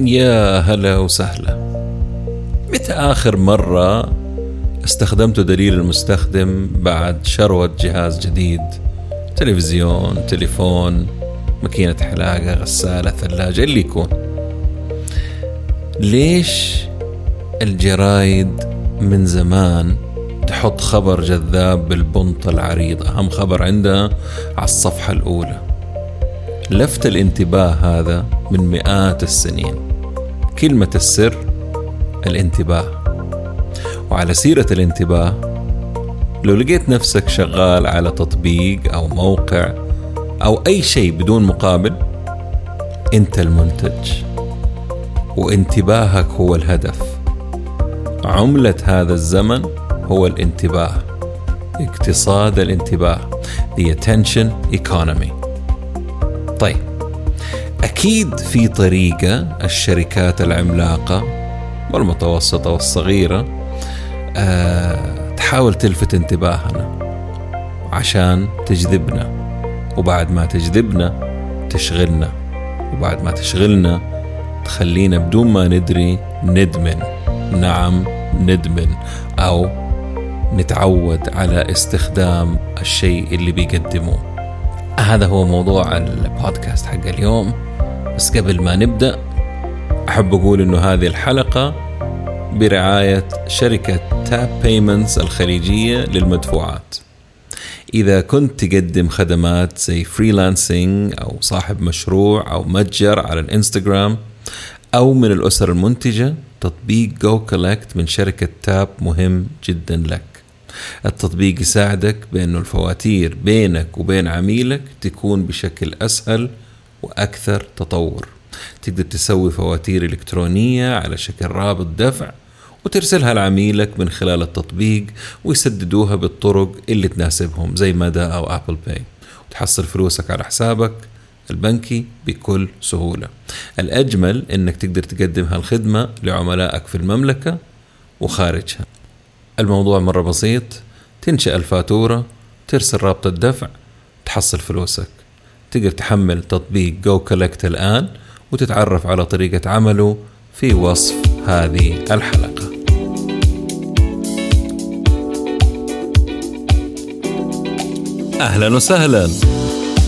يا هلا وسهلا. متى آخر مرة استخدمت دليل المستخدم بعد شروة جهاز جديد؟ تلفزيون تليفون ماكينة حلاقة غسالة ثلاجة اللي يكون. ليش الجرايد من زمان تحط خبر جذاب بالبنط العريض أهم خبر عندها على الصفحة الأولى. لفت الانتباه هذا من مئات السنين. كلمة السر الانتباه. وعلى سيرة الانتباه لو لقيت نفسك شغال على تطبيق أو موقع أو أي شيء بدون مقابل أنت المنتج. وانتباهك هو الهدف. عملة هذا الزمن هو الانتباه. اقتصاد الانتباه. The attention economy. أكيد في طريقة الشركات العملاقة والمتوسطة والصغيرة أه تحاول تلفت انتباهنا عشان تجذبنا وبعد ما تجذبنا تشغلنا وبعد ما تشغلنا تخلينا بدون ما ندري ندمن. نعم ندمن أو نتعود على استخدام الشيء اللي بيقدموه. هذا هو موضوع البودكاست حق اليوم. بس قبل ما نبدأ أحب أقول إنه هذه الحلقة برعاية شركة Tap Payments الخليجية للمدفوعات. إذا كنت تقدم خدمات زي freelancing أو صاحب مشروع أو متجر على الإنستغرام أو من الأسر المنتجة تطبيق goCollect من شركة Tap مهم جدا لك. التطبيق يساعدك بأنه الفواتير بينك وبين عميلك تكون بشكل أسهل وأكثر تطور. تقدر تسوي فواتير إلكترونية على شكل رابط دفع وترسلها لعميلك من خلال التطبيق ويسددوها بالطرق اللي تناسبهم زي مدى أو Apple Pay وتحصل فلوسك على حسابك البنكي بكل سهولة. الأجمل أنك تقدر تقدم هالخدمة لعملائك في المملكة وخارجها. الموضوع مرة بسيط. تنشئ الفاتورة ترسل رابط الدفع تحصل فلوسك. تقدر تحمل تطبيق جو كولكت الآن وتتعرف على طريقة عمله في وصف هذه الحلقة. أهلا وسهلا.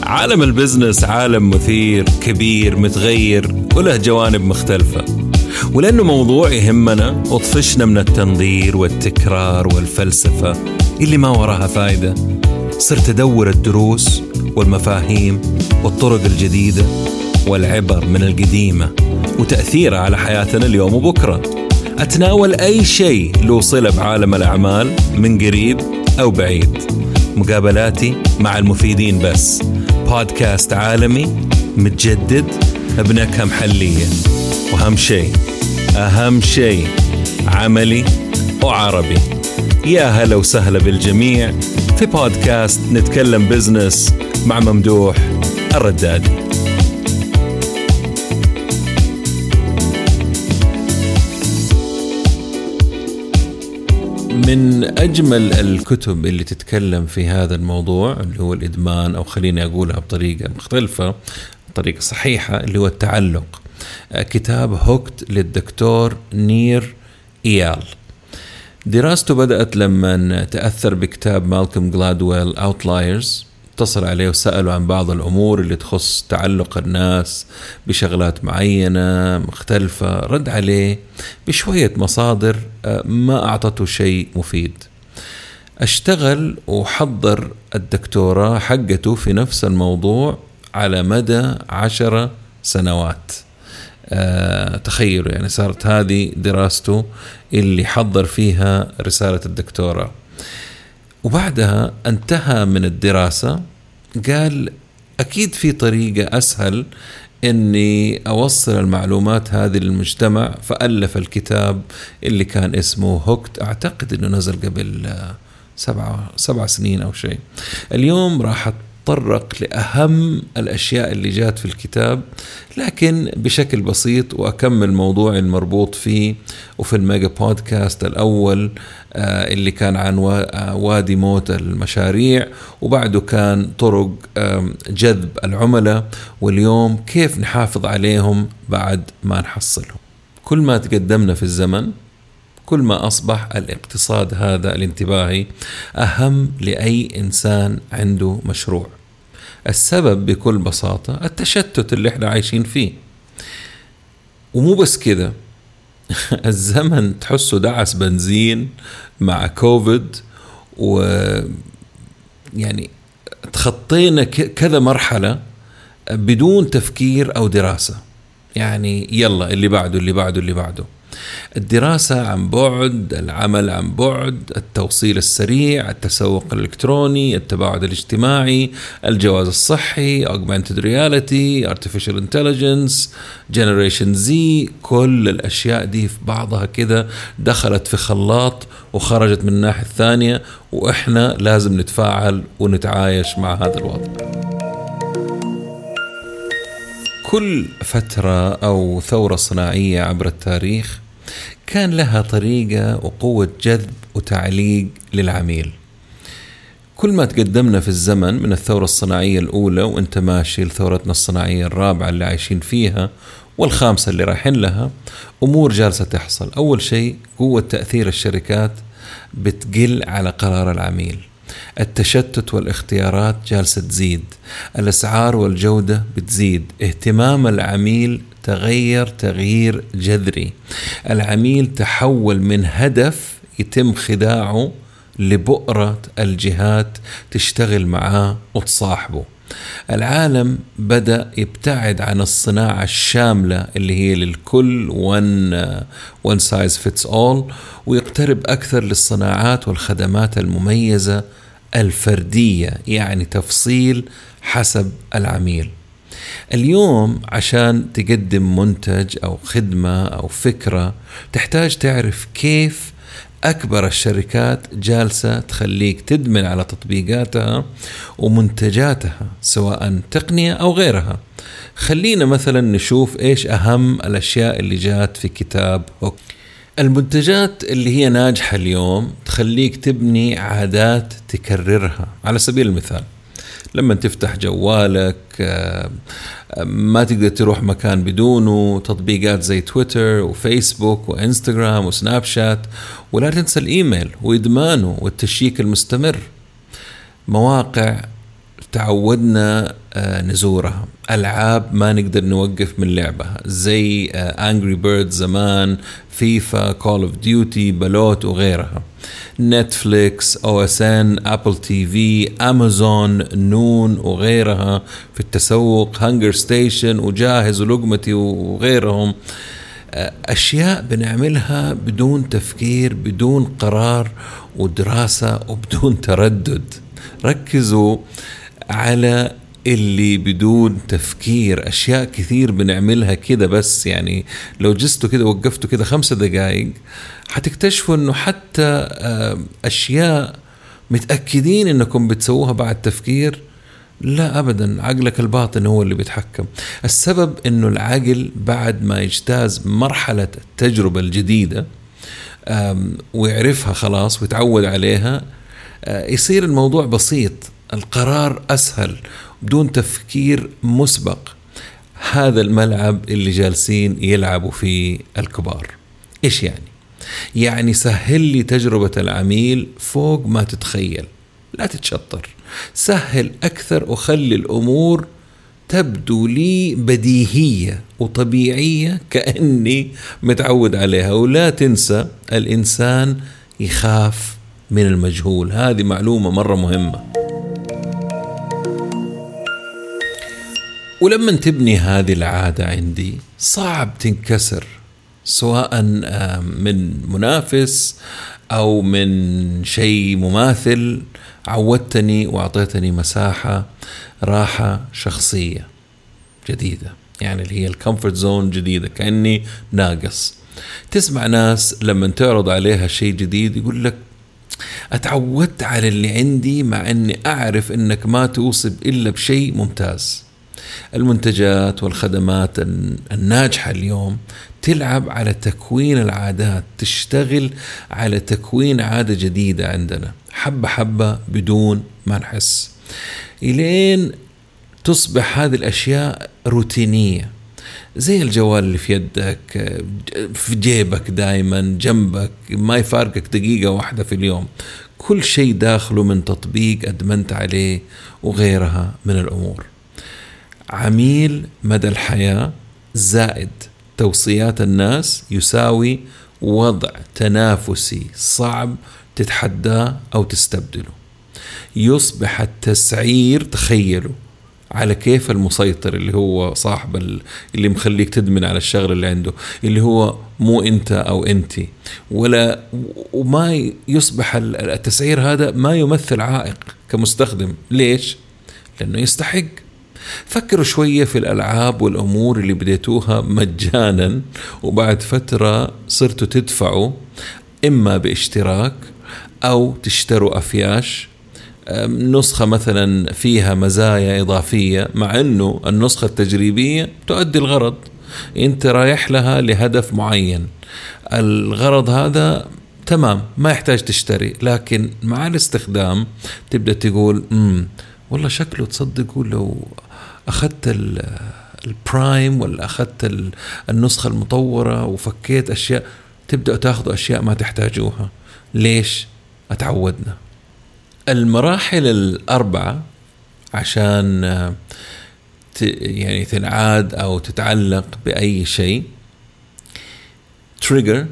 عالم البزنس عالم مثير كبير متغير وله جوانب مختلفة. ولأنه موضوع يهمنا وطفشنا من التنظير والتكرار والفلسفة اللي ما وراها فايدة. صرت أدور الدروس والمفاهيم والطرق الجديدة والعبر من القديمة وتأثيرها على حياتنا اليوم وبكرة. أتناول أي شيء له صلة بعالم الأعمال من قريب أو بعيد. مقابلاتي مع المفيدين بس. بودكاست عالمي متجدد بنكهة محلية. وأهم شيء أهم شيء عملي وعربي. يا هلا وسهلا بالجميع. في بودكاست نتكلم بزنس مع ممدوح الردادي من أجمل الكتب اللي تتكلم في هذا الموضوع اللي هو الإدمان أو خليني أقولها بطريقة مختلفة طريقة صحيحة اللي هو التعلق. كتاب Hooked للدكتور نير إيال. دراسته بدأت لما تأثر بكتاب مالكوم جلادويل Outliers اتصل عليه وسأله عن بعض الأمور اللي تخص تعلق الناس بشغلات معينة مختلفة. رد عليه بشوية مصادر ما أعطته شيء مفيد. أشتغل وحضر الدكتوراه حقته في نفس الموضوع على مدى عشرة سنوات. أه تخيلوا يعني صارت هذه دراسته اللي حضر فيها رسالة الدكتوراه وبعدها انتهى من الدراسة قال أكيد في طريقة أسهل إني أوصل المعلومات هذه للمجتمع فألف الكتاب اللي كان اسمه Hooked. أعتقد إنه نزل قبل سبعة سبع سنين أو شيء. اليوم راح أتطرق لأهم الأشياء اللي جات في الكتاب لكن بشكل بسيط وأكمل موضوع المربوط فيه وفي ال mega podcast الأول آه، اللي كان عن آه، وادي موت المشاريع وبعده كان طرق جذب العملاء واليوم كيف نحافظ عليهم بعد ما نحصلهم كل ما تقدمنا في الزمن كل ما أصبح الاقتصاد هذا الانتباهي أهم لأي إنسان عنده مشروع. السبب بكل بساطة التشتت اللي إحنا عايشين فيه. ومو بس كده الزمن تحسه دعس بنزين مع كوفيد و يعني تخطينا كذا مرحلة بدون تفكير أو دراسة. يعني يلا اللي بعده اللي بعده اللي بعده. الدراسة عن بعد العمل عن بعد التوصيل السريع التسوق الإلكتروني التباعد الاجتماعي الجواز الصحي augmented reality artificial intelligence generation Z كل الأشياء دي في بعضها كده دخلت في خلاط وخرجت من الناحية الثانية وإحنا لازم نتفاعل ونتعايش مع هذا الوضع. كل فترة أو ثورة صناعية عبر التاريخ كان لها طريقة وقوة جذب وتعليق للعميل. كل ما تقدمنا في الزمن من الثورة الصناعية الأولى وأنت ماشي لثورتنا الصناعية الرابعة اللي عايشين فيها والخامسة اللي رايحين لها أمور جالسة تحصل. أول شيء قوة تأثير الشركات بتقل على قرار العميل. التشتت والاختيارات جالسة تزيد. الأسعار والجودة بتزيد. اهتمام العميل تغير تغيير جذري. العميل تحول من هدف يتم خداعه لبؤرة الجهات تشتغل معاه وتصاحبه. العالم بدأ يبتعد عن الصناعة الشاملة اللي هي للكل one, one size fits all ويقترب أكثر للصناعات والخدمات المميزة الفردية يعني تفصيل حسب العميل. اليوم عشان تقدم منتج أو خدمة أو فكرة تحتاج تعرف كيف أكبر الشركات جالسة تخليك تدمن على تطبيقاتها ومنتجاتها سواء تقنية أو غيرها. خلينا مثلا نشوف إيش أهم الأشياء اللي جات في كتاب هوك. المنتجات اللي هي ناجحة اليوم تخليك تبني عادات تكررها على سبيل المثال لما تفتح جوالك آه، ما تقدر تروح مكان بدونه تطبيقات زي تويتر وفيسبوك وإنستغرام وسناب شات ولا تنسى الإيميل وإدمانه والتشيك المستمر. مواقع تعودنا آه، نزورها ألعاب ما نقدر نوقف من لعبها زي Angry آه، Bird زمان FIFA Call of Duty بلوت وغيرها. Netflix OSN Apple TV Amazon نون وغيرها. في التسوق HungerStation وجاهز ولقمتي وغيرهم. آه، أشياء بنعملها بدون تفكير بدون قرار ودراسة وبدون تردد. ركزوا على اللي بدون تفكير أشياء كثير بنعملها كده بس يعني لو جستوا كده وقفتوا كده خمسة دقائق حتكتشفوا إنه حتى آه، أشياء متأكدين إنكم بتسووها بعد تفكير لا ابدا عقلك الباطن هو اللي بيتحكم. السبب إنه العقل بعد ما يجتاز مرحلة التجربة الجديدة ويعرفها خلاص ويتعود عليها آه، يصير الموضوع بسيط القرار أسهل بدون تفكير مسبق. هذا الملعب اللي جالسين يلعبوا فيه الكبار. إيش يعني؟ يعني سهل لي تجربة العميل فوق ما تتخيل. لا تتشطر. سهل أكثر وخلي الأمور تبدو لي بديهية وطبيعية كأني متعود عليها. ولا تنسى الإنسان يخاف من المجهول. هذه معلومة مرة مهمة. ولما تبني هذه العادة عندي صعب تنكسر سواء من منافس أو من شيء مماثل عودتني وأعطيتني مساحة راحة شخصية جديدة. يعني اللي هي ال comfort zone جديدة كأني ناقص. تسمع ناس لما تعرض عليها شيء جديد يقول لك أتعودت على اللي عندي مع إني أعرف إنك ما توصي إلا بشيء ممتاز. المنتجات والخدمات الناجحة اليوم تلعب على تكوين العادات تشتغل على تكوين عادة جديدة عندنا حبة حبة بدون ما نحس. إلين تصبح هذه الأشياء روتينية زي الجوال اللي في يدك في جيبك دائما جنبك ما يفارقك دقيقة واحدة في اليوم. كل شيء داخله من تطبيق أدمنت عليه وغيرها من الأمور. عميل مدى الحياة زائد توصيات الناس يساوي وضع تنافسي صعب تتحداه أو تستبدله. يصبح التسعير تخيلوا على كيف المسيطر اللي هو صاحب اللي مخليك تدمن على الشغل اللي عنده اللي هو مو أنت أو أنت. ولا وما يصبح التسعير هذا ما يمثل عائق كمستخدم. ليش؟ لأنه يستحق. فكروا شوية في الألعاب والأمور اللي بديتوها مجانا وبعد فترة صرتوا تدفعوا إما باشتراك أو تشتروا أفياش. نسخة مثلا فيها مزايا إضافية مع أنه النسخة التجريبية تؤدي الغرض. أنت رايح لها لهدف معين. الغرض هذا تمام ما يحتاج تشتري لكن مع الاستخدام تبدأ تقول أمم والله شكله تصدقوا لو أخذت البرايم ولا أخذت النسخة المطورة وفكيت أشياء تبدأ تاخذوا أشياء ما تحتاجوها. ليش؟ أتعودنا. المراحل الأربعة عشان يعني تنعاد أو تتعلق بأي شيء trigger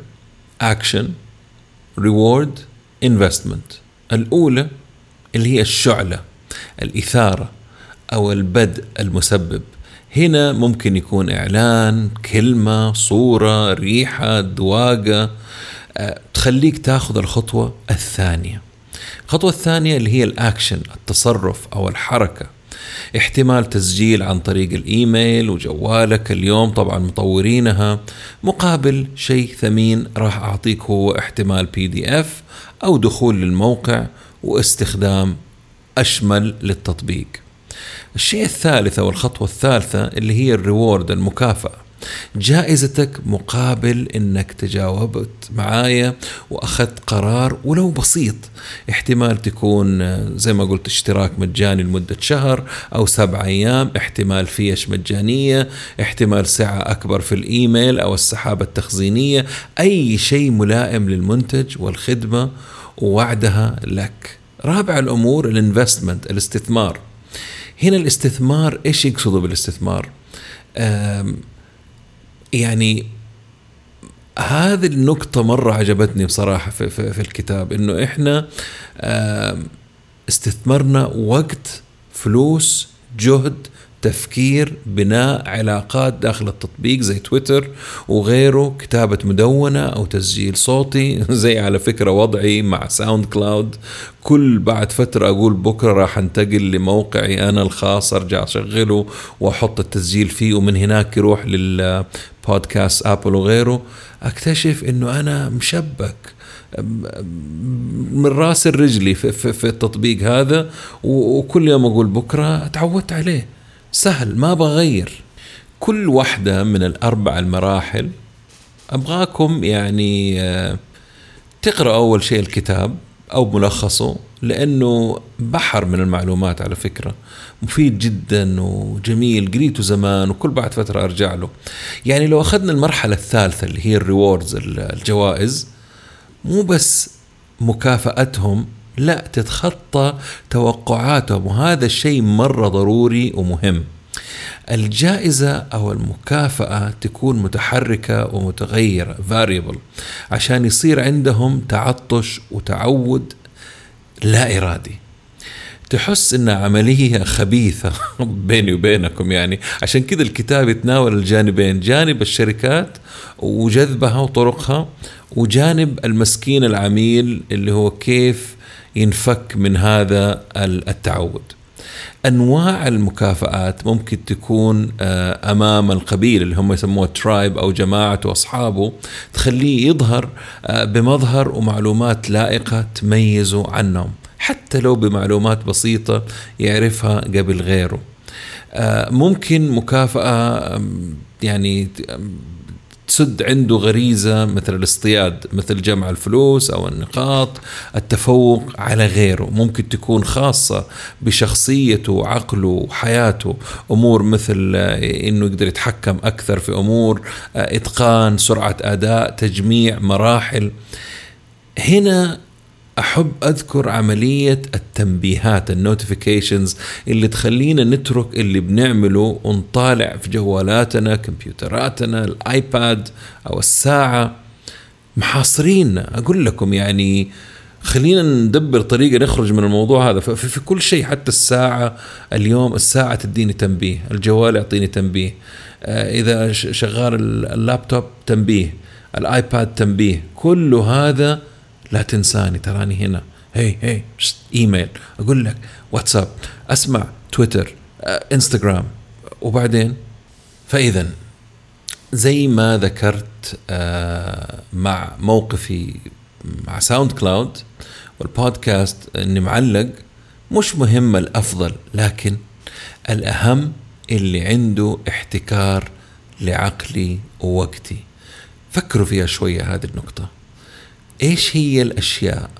action reward investment. الأولى اللي هي الشعلة الإثارة. أو البدء المسبب. هنا ممكن يكون إعلان كلمة صورة ريحة ذواقة آه، تخليك تاخذ الخطوة الثانية. الخطوة الثانية اللي هي الأكشن التصرف أو الحركة. احتمال تسجيل عن طريق الإيميل وجوالك اليوم طبعا مطورينها. مقابل شيء ثمين راح أعطيك هو احتمال PDF أو دخول للموقع واستخدام أشمل للتطبيق. الشيء الثالث أو الخطوة الثالثة اللي هي الريورد المكافأة. جائزتك مقابل إنك تجاوبت معايا وأخذت قرار ولو بسيط. احتمال تكون زي ما قلت اشتراك مجاني لمدة شهر أو سبع أيام. احتمال فيش مجانية. احتمال سعة أكبر في الإيميل أو السحابة التخزينية. أي شيء ملائم للمنتج والخدمة ووعدها لك. رابع الأمور الانفستمنت الاستثمار. هنا الاستثمار إيش يقصدوا بالاستثمار؟ يعني هذه النقطة مرة عجبتني بصراحة في, في, في الكتاب إنه إحنا استثمرنا وقت فلوس جهد تفكير بناء علاقات داخل التطبيق زي تويتر وغيره كتابة مدونة أو تسجيل صوتي زي على فكرة وضعي مع SoundCloud كل بعد فترة أقول بكرة راح أنتقل لموقعي أنا الخاص أرجع أشغله وأحط التسجيل فيه ومن هناك يروح للبودكاست Apple وغيره. أكتشف أنه أنا مشبك من راسي لرجلي في, في, التطبيق هذا. وكل يوم أقول بكرة تعودت عليه. سهل ما بغير كل واحدة من الأربع المراحل أبغاكم يعني آه، تقرأ أول شيء الكتاب أو ملخصه لأنه بحر من المعلومات على فكرة. مفيد جدا وجميل قريته زمان وكل بعد فترة أرجع له. يعني لو أخذنا المرحلة الثالثة اللي هي الريوردز الجوائز مو بس مكافأتهم لا تتخطى توقعاتهم. وهذا الشيء مرة ضروري ومهم. الجائزة أو المكافأة تكون متحركة ومتغيرة variable عشان يصير عندهم تعطش وتعود لا إرادي. تحس انها عملية خبيثة بيني وبينكم يعني. عشان كذا الكتاب يتناول الجانبين جانب الشركات وجذبها وطرقها وجانب المسكين العميل اللي هو كيف ينفك من هذا التعود. أنواع المكافآت ممكن تكون آه، أمام القبيل اللي هم يسموه ترايب أو جماعته وأصحابه تخليه يظهر آه، بمظهر ومعلومات لائقة تميزه عنهم حتى لو بمعلومات بسيطة يعرفها قبل غيره. آه، ممكن مكافأة يعني تسد عنده غريزة مثل الاصطياد مثل جمع الفلوس أو النقاط التفوق على غيره. ممكن تكون خاصة بشخصيته وعقله وحياته أمور مثل آه، أنه يقدر يتحكم أكثر في أمور آه، إتقان سرعة أداء تجميع مراحل. هنا أحب أذكر عملية التنبيهات النوتيفيكيشنز اللي تخلينا نترك اللي بنعمله ونطالع في جوالاتنا كمبيوتراتنا الآيباد أو الساعة. محاصريننا. أقول لكم يعني خلينا ندبر طريقة نخرج من الموضوع هذا. في, في كل شيء حتى الساعة اليوم الساعة تديني تنبيه الجوال يعطيني تنبيه. آه، إذا شغال اللابتوب تنبيه الآيباد تنبيه. كل هذا لا تنساني تراني هنا. هي هي إيميل. أقول لك واتساب أسمع تويتر آه، إنستغرام. وبعدين؟ فاذا زي ما ذكرت آه، مع موقفي مع SoundCloud والبودكاست إني معلق مش مهم الأفضل لكن الأهم اللي عنده احتكار لعقلي ووقتي. فكروا فيها شوية هذه النقطة. إيش هي الأشياء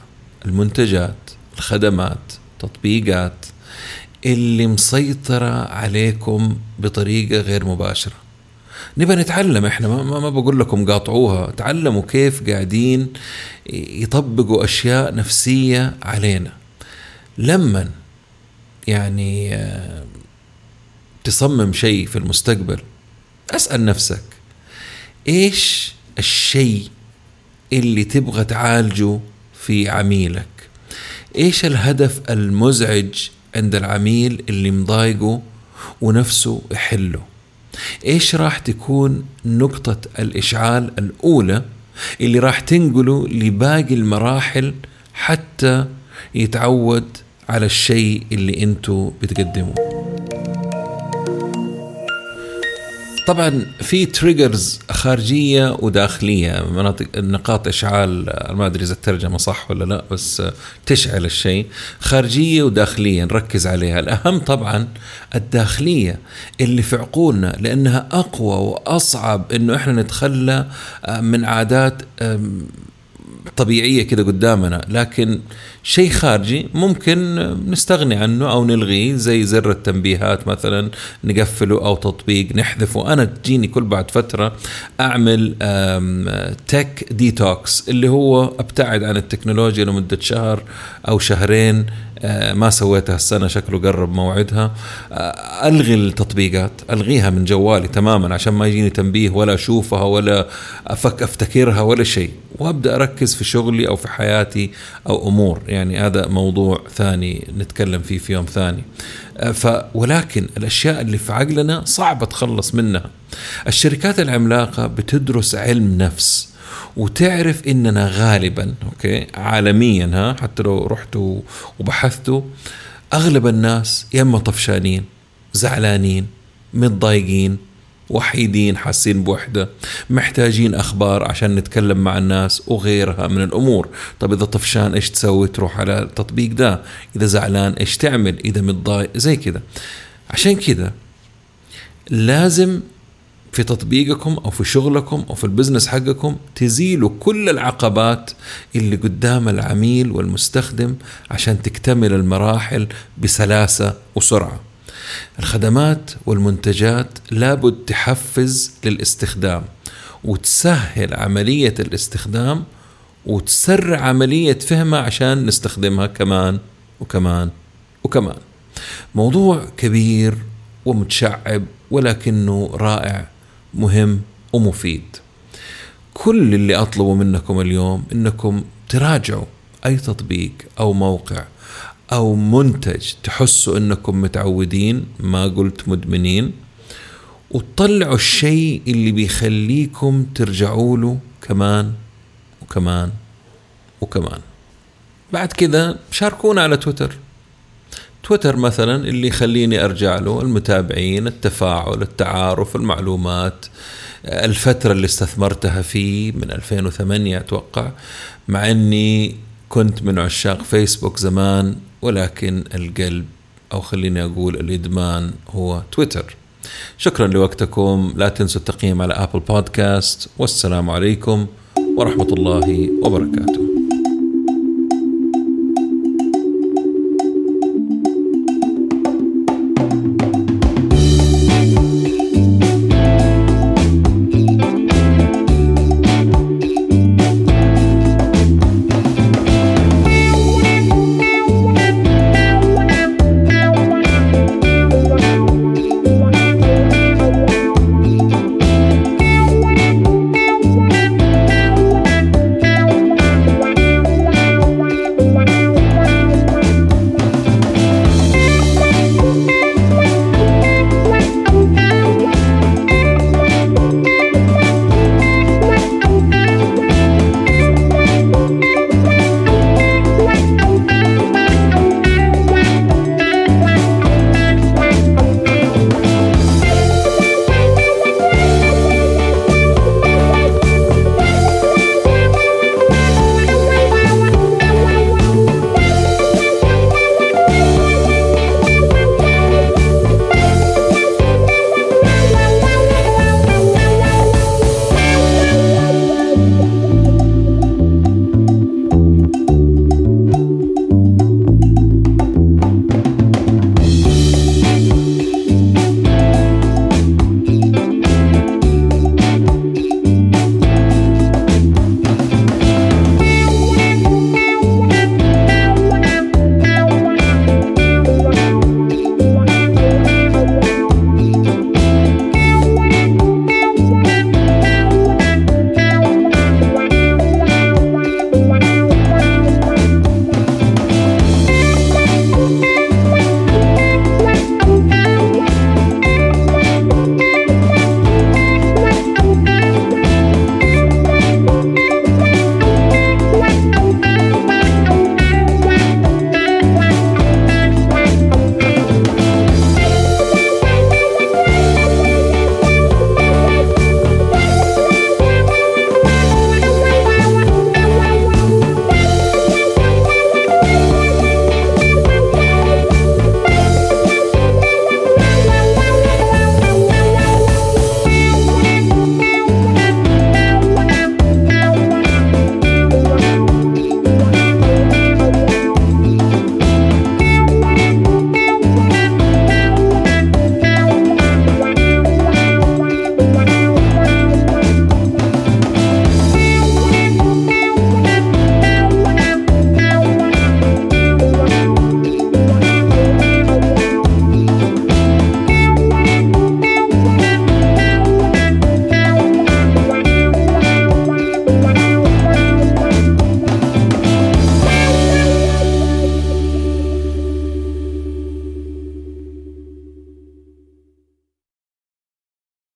المنتجات الخدمات تطبيقات اللي مسيطرة عليكم بطريقة غير مباشرة؟ نبى نتعلم إحنا ما, ما بقول لكم قاطعوها تعلموا كيف قاعدين يطبقوا أشياء نفسية علينا. لما يعني آه، تصمم شيء في المستقبل أسأل نفسك إيش الشيء اللي تبغى تعالجه في عميلك. إيش الهدف المزعج عند العميل اللي مضايقه ونفسه يحله؟ إيش راح تكون نقطة الإشعال الأولى اللي راح تنقله لباقي المراحل حتى يتعود على الشيء اللي أنتوا بتقدموه؟ طبعا في تريجرز خارجية وداخلية مناطق نقاط إشعال ما أدري إذا الترجمة صح ولا لا بس تشعل الشيء. خارجية وداخلية نركز عليها. الأهم طبعا الداخلية اللي في عقولنا لأنها أقوى وأصعب إنه إحنا نتخلى من عادات طبيعية كده قدامنا لكن شيء خارجي ممكن نستغني عنه أو نلغيه زي زر التنبيهات مثلا نقفله أو تطبيق نحذفه. أنا تجيني كل بعد فترة أعمل تك ديتوكس اللي هو أبتعد عن التكنولوجيا لمدة شهر أو شهرين ما سويتها السنة شكله قرب موعدها. آه، ألغي التطبيقات ألغيها من جوالي تماما عشان ما يجيني تنبيه ولا أشوفها ولا افك أفتكرها ولا شيء. وأبدأ أركز في شغلي أو في حياتي أو أمور. يعني هذا موضوع ثاني نتكلم فيه في يوم ثاني. آه، ف ولكن الأشياء اللي في عقلنا صعبة تخلص منها. الشركات العملاقة بتدرس علم نفس. وتعرف إننا غالبا أوكي عالميا ها حتى لو رحتوا وبحثتوا أغلب الناس يا إما طفشانين زعلانين متضايقين وحيدين حاسين بوحدة محتاجين أخبار عشان نتكلم مع الناس وغيرها من الأمور. طب إذا طفشان إيش تسوي؟ تروح على التطبيق ده. إذا زعلان إيش تعمل؟ إذا متضايق؟ زي كده. عشان كده لازم في تطبيقكم أو في شغلكم أو في البزنس حقكم تزيلوا كل العقبات اللي قدام العميل والمستخدم عشان تكتمل المراحل بسلاسة وسرعة. الخدمات والمنتجات لابد تحفز للاستخدام وتسهل عملية الاستخدام وتسرع عملية فهمها عشان نستخدمها كمان وكمان وكمان. موضوع كبير ومتشعب ولكنه رائع مهم ومفيد. كل اللي أطلبه منكم اليوم أنكم تراجعوا أي تطبيق أو موقع أو منتج تحسوا أنكم متعودين ما قلت مدمنين وتطلعوا الشيء اللي بيخليكم ترجعوا له كمان وكمان وكمان. بعد كذا شاركونا على تويتر. تويتر مثلا اللي يخليني أرجع له المتابعين التفاعل التعارف المعلومات الفترة اللي استثمرتها فيه من 2008 أتوقع مع إني كنت من عشاق فيسبوك زمان ولكن القلب أو خليني أقول الإدمان هو تويتر. شكرا لوقتكم. لا تنسوا التقييم على ابل بودكاست والسلام عليكم ورحمة الله وبركاته.